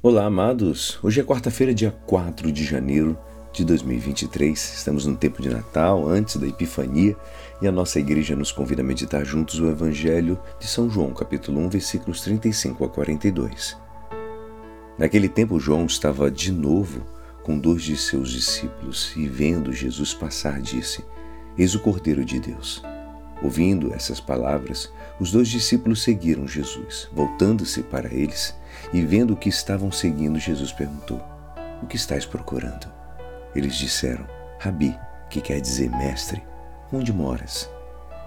Olá, amados. Hoje é quarta-feira, dia 4 de janeiro de 2023. Estamos no tempo de Natal, antes da Epifania, e a nossa igreja nos convida a meditar juntos o Evangelho de São João, capítulo 1, versículos 35 a 42. Naquele tempo, João estava de novo com dois de seus discípulos e, vendo Jesus passar, disse: Eis o Cordeiro de Deus. Ouvindo essas palavras, os dois discípulos seguiram Jesus. Voltando-se para eles e vendo que estavam seguindo, Jesus perguntou: O que estáis procurando? Eles disseram: Rabi, que quer dizer mestre, onde moras?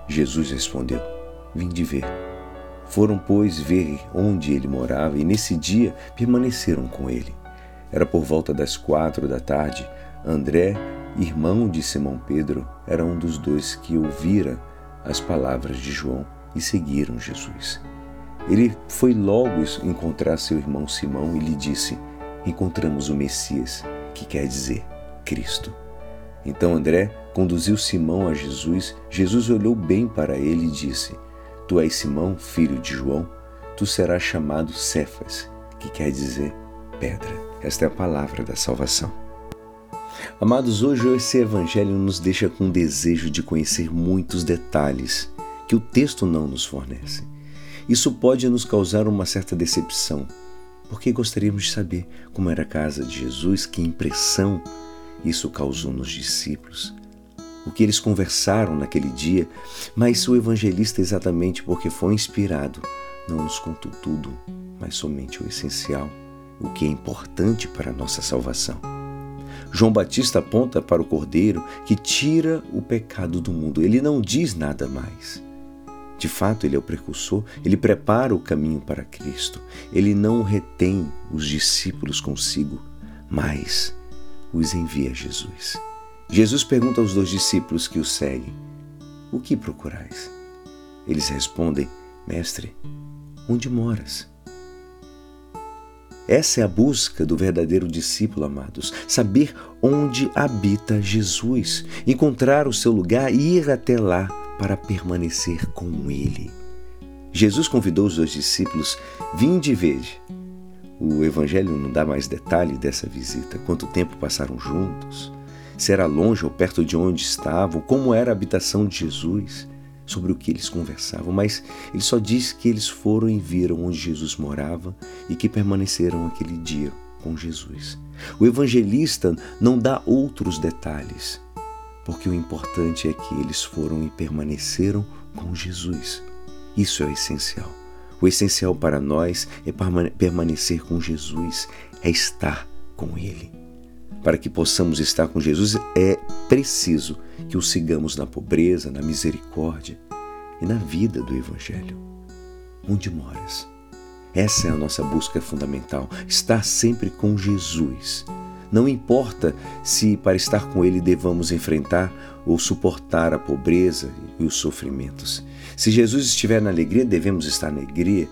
Jesus respondeu: Vim de ver. Foram, pois, ver onde ele morava e nesse dia permaneceram com ele. Era por volta das quatro da tarde. André, irmão de Simão Pedro, era um dos dois que ouvira as palavras de João e seguiram Jesus. Ele foi logo encontrar seu irmão Simão e lhe disse: Encontramos o Messias, que quer dizer Cristo. Então André conduziu Simão a Jesus. Jesus olhou bem para ele e disse: Tu és Simão, filho de João, tu serás chamado Cefas, que quer dizer pedra. Esta é a palavra da salvação. Amados, hoje esse evangelho nos deixa com o desejo de conhecer muitos detalhes que o texto não nos fornece. Isso pode nos causar uma certa decepção, porque gostaríamos de saber como era a casa de Jesus, que impressão isso causou nos discípulos, o que eles conversaram naquele dia, mas o evangelista, exatamente porque foi inspirado, não nos contou tudo, mas somente o essencial, o que é importante para a nossa salvação. João Batista aponta para o Cordeiro que tira o pecado do mundo. Ele não diz nada mais. De fato, ele é o precursor, ele prepara o caminho para Cristo. Ele não retém os discípulos consigo, mas os envia a Jesus. Jesus pergunta aos dois discípulos que o seguem: O que procurais? Eles respondem: Mestre, onde moras? Essa é a busca do verdadeiro discípulo, amados. Saber onde habita Jesus, encontrar o seu lugar e ir até lá para permanecer com Ele. Jesus convidou os dois discípulos: Vinde e vede. O Evangelho não dá mais detalhe dessa visita, quanto tempo passaram juntos, se era longe ou perto de onde estavam, como era a habitação de Jesus sobre o que eles conversavam, mas ele só diz que eles foram e viram onde Jesus morava e que permaneceram aquele dia com Jesus. O evangelista não dá outros detalhes, porque o importante é que eles foram e permaneceram com Jesus. Isso é o essencial. O essencial para nós é permanecer com Jesus, é estar com Ele. Para que possamos estar com Jesus, é preciso que o sigamos na pobreza, na misericórdia e na vida do Evangelho. Onde moras? Essa é a nossa busca fundamental, estar sempre com Jesus. Não importa se para estar com Ele devamos enfrentar ou suportar a pobreza e os sofrimentos. Se Jesus estiver na alegria, devemos estar na alegria.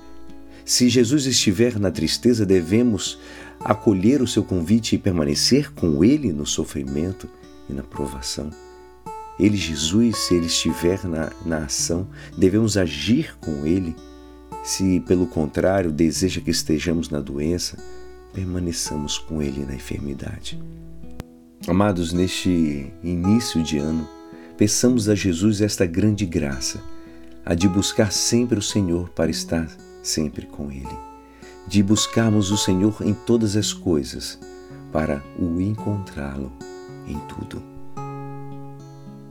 Se Jesus estiver na tristeza, devemos acolher o seu convite e permanecer com Ele no sofrimento e na provação. Ele, Jesus, se Ele estiver na, na ação, devemos agir com Ele. Se, pelo contrário, deseja que estejamos na doença, permaneçamos com Ele na enfermidade. Amados, neste início de ano, peçamos a Jesus esta grande graça, a de buscar sempre o Senhor para estar sempre com Ele de buscarmos o Senhor em todas as coisas, para o encontrá-lo em tudo.